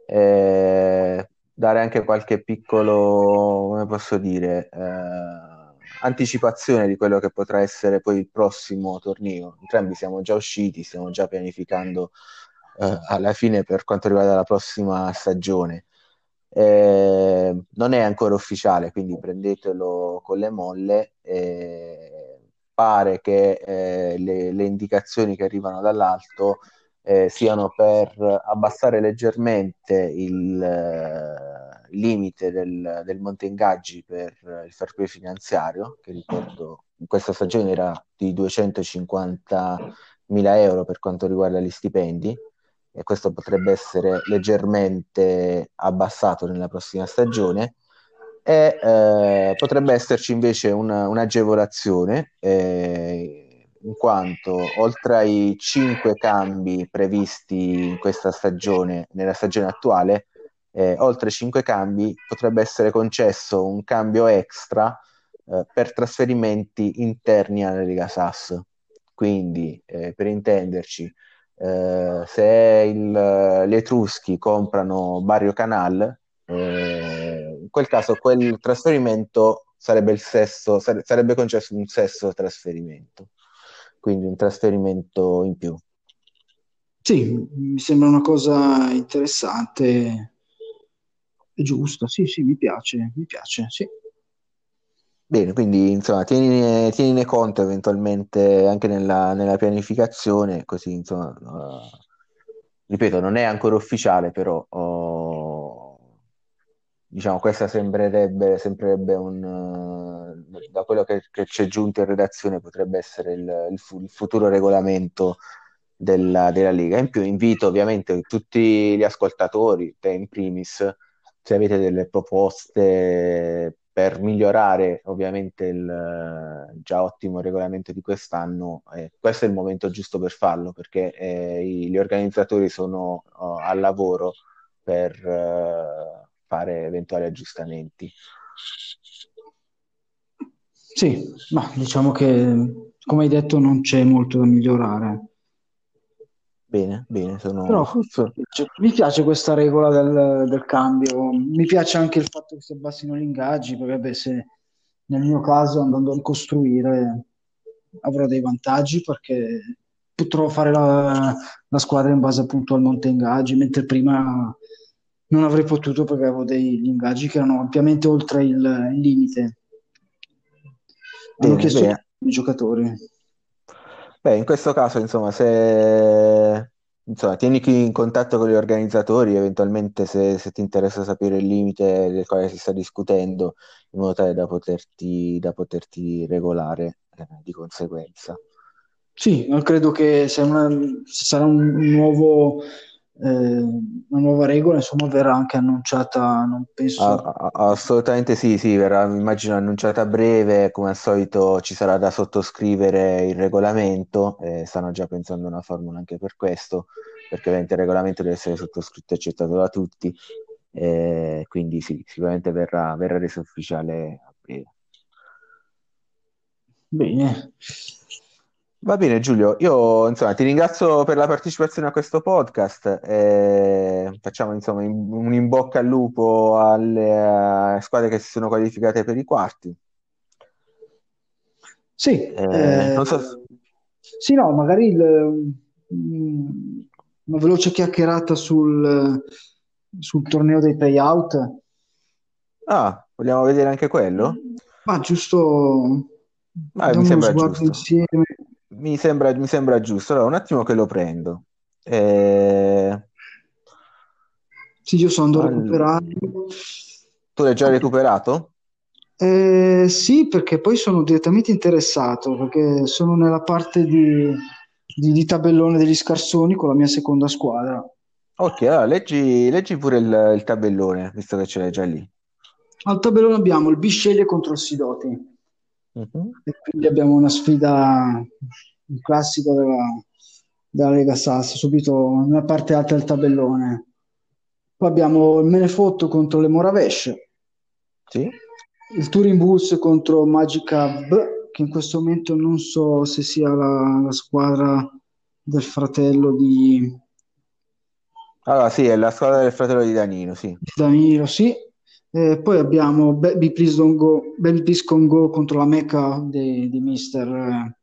eh, dare anche qualche piccolo, come posso dire, eh, anticipazione di quello che potrà essere poi il prossimo torneo. Entrambi siamo già usciti, stiamo già pianificando eh, alla fine per quanto riguarda la prossima stagione. Eh, non è ancora ufficiale, quindi prendetelo con le molle. Eh, pare che eh, le, le indicazioni che arrivano dall'alto eh, siano per abbassare leggermente il eh, limite del, del monte ingaggi per il fair play finanziario, che ricordo in questa stagione era di 250 mila euro per quanto riguarda gli stipendi e questo potrebbe essere leggermente abbassato nella prossima stagione e eh, potrebbe esserci invece una, un'agevolazione eh, in quanto oltre ai cinque cambi previsti in questa stagione, nella stagione attuale, eh, oltre ai cinque cambi potrebbe essere concesso un cambio extra eh, per trasferimenti interni alla Lega SAS. Quindi, eh, per intenderci, eh, se il, gli Etruschi comprano Barrio Canal, eh, in quel caso quel trasferimento sarebbe sesso, sarebbe concesso un sesso trasferimento quindi un trasferimento in più. Sì, mi sembra una cosa interessante e giusta. Sì, sì, mi piace, mi piace, sì. Bene, quindi insomma, tienine, tienine conto eventualmente anche nella, nella pianificazione, così insomma, uh, ripeto, non è ancora ufficiale, però uh, diciamo questa sembrerebbe, sembrerebbe un, uh, da quello che, che c'è giunto in redazione potrebbe essere il, il, fu- il futuro regolamento della, della, Lega. In più invito ovviamente tutti gli ascoltatori, te in primis, se avete delle proposte per migliorare ovviamente il già ottimo regolamento di quest'anno, eh, questo è il momento giusto per farlo perché eh, gli organizzatori sono oh, al lavoro per eh, fare eventuali aggiustamenti. Sì, ma diciamo che come hai detto non c'è molto da migliorare. Bene, bene, sono... Però, sono... mi piace questa regola del, del, cambio, mi piace anche il fatto che si abbassino gli ingaggi, perché beh, se nel mio caso andando a ricostruire avrò dei vantaggi perché potrò fare la, la squadra in base appunto al monte ingaggi, mentre prima non avrei potuto perché avevo degli ingaggi che erano ampiamente oltre il, il limite. Hanno chiesto beh. i giocatori. Beh, in questo caso, insomma, se insomma, tieni in contatto con gli organizzatori, eventualmente se, se, ti interessa sapere il limite del quale si sta discutendo, in modo tale da poterti, da poterti regolare eh, di conseguenza. Sì, credo che se, una, sarà un nuovo una nuova regola insomma verrà anche annunciata non penso ah, assolutamente sì sì verrà immagino annunciata a breve come al solito ci sarà da sottoscrivere il regolamento eh, stanno già pensando a una formula anche per questo perché ovviamente il regolamento deve essere sottoscritto e accettato da tutti eh, quindi sì sicuramente verrà, verrà reso ufficiale a breve. Bene Va bene Giulio, io insomma ti ringrazio per la partecipazione a questo podcast e facciamo insomma un in bocca al lupo alle, uh, squadre che si sono qualificate per i quarti. Sì, eh, non so, Sì, no, magari il- mm, una veloce chiacchierata sul, sul torneo dei payout. Ah, vogliamo vedere anche quello? Ma giusto, Ah, mi sembra sguardo giusto. insieme. Mi sembra, mi sembra giusto. Allora, un attimo che lo prendo. Eh, Sì, io sono andato a recuperare. Tu l'hai già recuperato? Eh, sì, perché poi sono direttamente interessato, perché sono nella parte di, di- di tabellone degli scarsoni con la mia seconda squadra. Ok, allora leggi, leggi pure il, il tabellone, visto che ce l'hai già lì. Al tabellone abbiamo il Bisceglie contro il Sidoti. Mhm. E quindi abbiamo una sfida, un classico della, della Lega Sass, subito nella parte alta del tabellone. Poi abbiamo il Menefotto contro le Moravesh, Sì? il Turin Bulls contro Magica B, che in questo momento non so se sia la, la squadra del fratello di, Allora, sì, è la squadra del fratello di Danilo, sì. Danilo, sì. Eh, poi abbiamo Baby Please Don't Go, Baby Please Con Go contro la Mecca di, di Mister,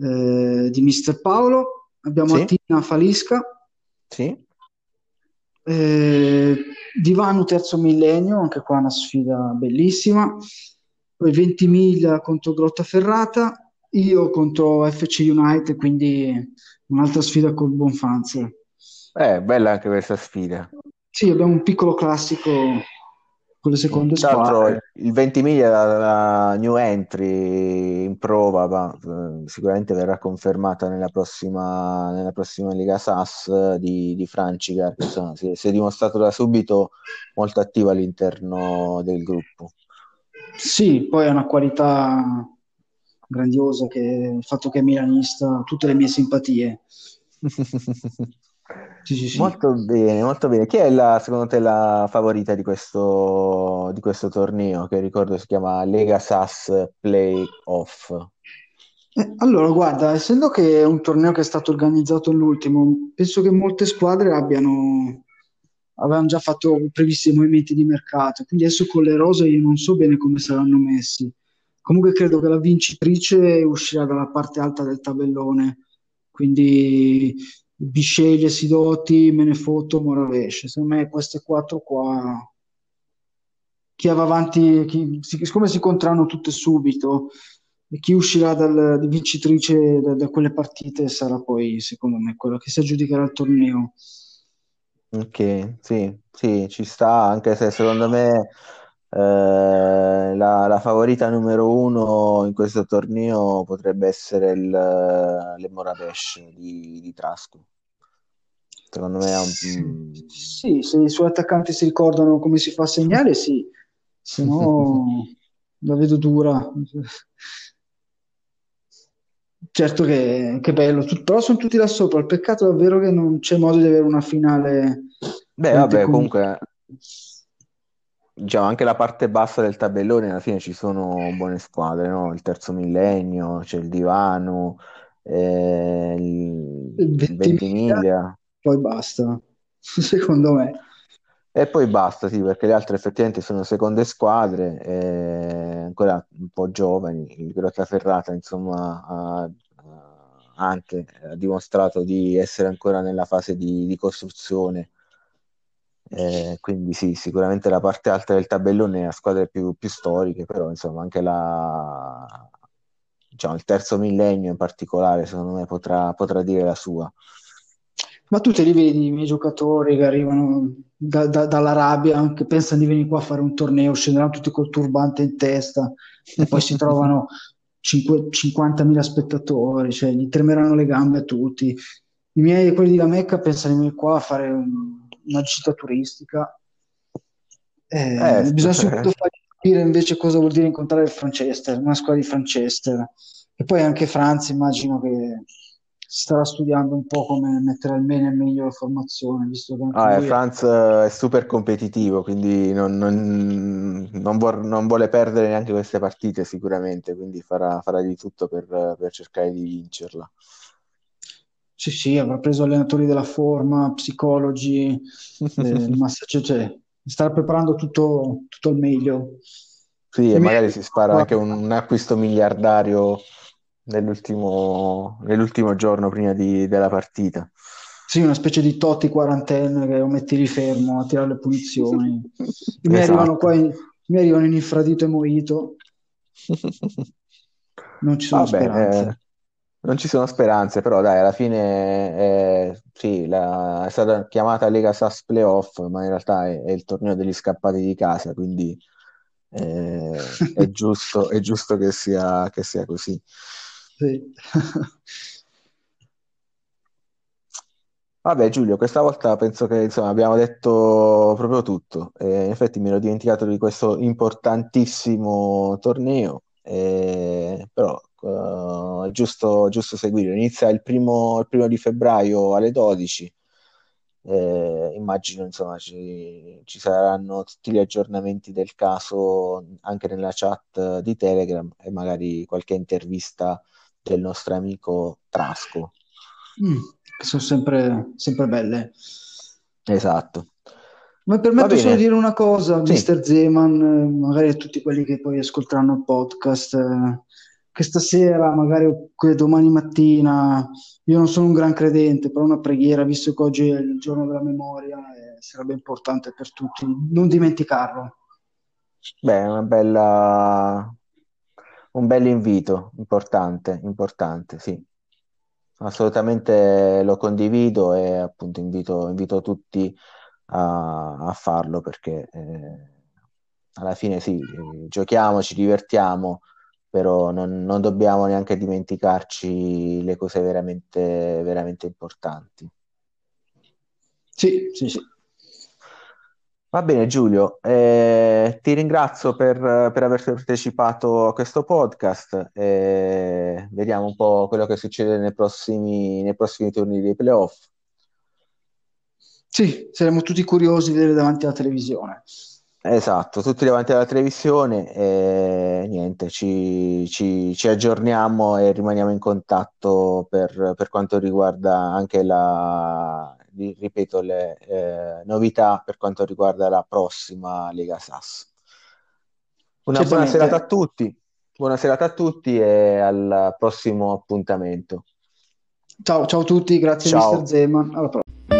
eh, di Mister Paolo. Abbiamo Sì? Atina Falisca. Sì? Eh, Divano terzo millennio, anche qua una sfida bellissima. Poi 20.000 contro Grottaferrata, io contro FC United, quindi un'altra sfida col Bonfanza. Eh, bella anche questa sfida. Sì, abbiamo un piccolo classico con le seconde Tra squadre. il 20 miglia dalla new entry in prova, ma eh, sicuramente verrà confermata nella prossima, nella prossima Liga SAS eh, di, di insomma, si, si è dimostrato da subito molto attivo all'interno del gruppo. Sì, poi ha una qualità grandiosa che il fatto che è milanista, tutte le mie simpatie. Sì, sì, sì. Molto bene, molto bene. Chi è la, secondo te la favorita di questo, di questo torneo, che ricordo si chiama Lega SAS Playoff? Eh, allora, guarda, essendo che è un torneo che è stato organizzato all'ultimo, penso che molte squadre abbiano, avevano già fatto previsti i movimenti di mercato, quindi adesso con le rose io non so bene come saranno messi. Comunque credo che la vincitrice uscirà dalla parte alta del tabellone, quindi Bisceglie, Sidoti, Menefotto, Moravesce. Secondo me queste quattro qua, chi va avanti, chi- si- siccome si incontreranno tutte subito, e chi uscirà dal, vincitrice da, da quelle partite sarà poi, secondo me, quello che si aggiudicherà il torneo. Ok, sì, sì, ci sta, anche se secondo me la, la favorita numero uno in questo torneo potrebbe essere il, le Moravesh di, di Trascu. Secondo me è un... Sì, se i suoi attaccanti si ricordano come si fa a segnare, sì, se no la vedo dura. Certo che, che bello, tut- però sono tutti là sopra. Il peccato davvero che non c'è modo di avere una finale Beh, vabbè, con- comunque, diciamo, anche la parte bassa del tabellone alla fine ci sono buone squadre, no? Il terzo millennio, c'è il Divano, eh, il, il il 20.000, Ventimiglia. poi basta, secondo me. E poi basta, sì, perché le altre effettivamente sono seconde squadre, eh, ancora un po' giovani. Il Grottaferrata, insomma, ha, ha anche ha dimostrato di essere ancora nella fase di, di costruzione. Eh, quindi sì, sicuramente la parte alta del tabellone ha squadre più, più storiche, però insomma anche la, diciamo, il terzo millennio in particolare, secondo me, potrà, potrà dire la sua. Ma tu te li vedi i miei giocatori che arrivano da- da- dall'Arabia, che pensano di venire qua a fare un torneo, scenderanno tutti col turbante in testa e poi si trovano cinque- 50.000 spettatori, cioè gli tremeranno le gambe a tutti. I miei, quelli di La Mecca, pensano di venire qua a fare un- una gita turistica. Eh, Eh, bisogna subito fargli capire invece cosa vuol dire incontrare il Franchester, una squadra di Franchester. E poi anche Franz, immagino che starà studiando un po' come mettere al bene e meglio la formazione, visto che Ah, e lui. Franz eh, è super competitivo, quindi non, non- non vuol- non vuole perdere neanche queste partite sicuramente, quindi farà, farà di tutto per, per cercare di vincerla. Sì, sì, avrà preso allenatori della forma, psicologi, eh, il massaggio, cioè, starà preparando tutto, tutto al meglio. Sì, e magari si spara qua- anche un, un acquisto miliardario nell'ultimo, nell'ultimo giorno prima di- della partita. Sì, una specie di Totti quarantenne che lo metti lì fermo a tirare le punizioni. I miei arrivano Esatto. qua, in, i miei arrivano in infradito e moito, non ci sono Vabbè, speranze. eh, non ci sono speranze, però dai, alla fine eh, sì, la- è stata chiamata Lega Sass Playoff, ma in realtà è, è il torneo degli scappati di casa, quindi eh, è giusto, è giusto che sia, che sia così. Sì. Vabbè, Giulio, questa volta penso che insomma, abbiamo detto proprio tutto. Eh, in effetti mi ero dimenticato di questo importantissimo torneo, eh, però è giusto, giusto seguire. Inizia il primo, il primo di febbraio alle 12. Eh, immagino insomma ci, ci saranno tutti gli aggiornamenti del caso anche nella chat di Telegram e magari qualche intervista del nostro amico Trasco. Mm, che sono sempre, sempre belle. Esatto. Mi permetto solo di dire una cosa, Sì. mister Zeman, eh, magari a tutti quelli che poi ascolteranno il podcast, eh, che stasera, magari domani mattina, io non sono un gran credente, però una preghiera, visto che oggi è il giorno della memoria, eh, sarebbe importante per tutti non dimenticarlo. Beh, una bella, un bel invito, importante, importante, sì. Assolutamente lo condivido e appunto invito, invito tutti a, a farlo perché eh, alla fine sì, eh, giochiamo, ci divertiamo, però non, non dobbiamo neanche dimenticarci le cose veramente, veramente importanti. Sì, sì, sì. Va bene Giulio, eh, ti ringrazio per, per aver partecipato a questo podcast e vediamo un po' quello che succede nei prossimi, nei prossimi turni dei playoff. Sì, saremo tutti curiosi di vedere davanti alla televisione. Esatto, tutti davanti alla televisione e niente, ci, ci- ci aggiorniamo e rimaniamo in contatto per, per quanto riguarda anche la, ri- ripeto, le eh, novità per quanto riguarda la prossima Lega SAS. Una buona serata a tutti, buona serata a tutti e al prossimo appuntamento. Ciao, ciao a tutti, grazie mister Ciao. Zeman, alla prossima.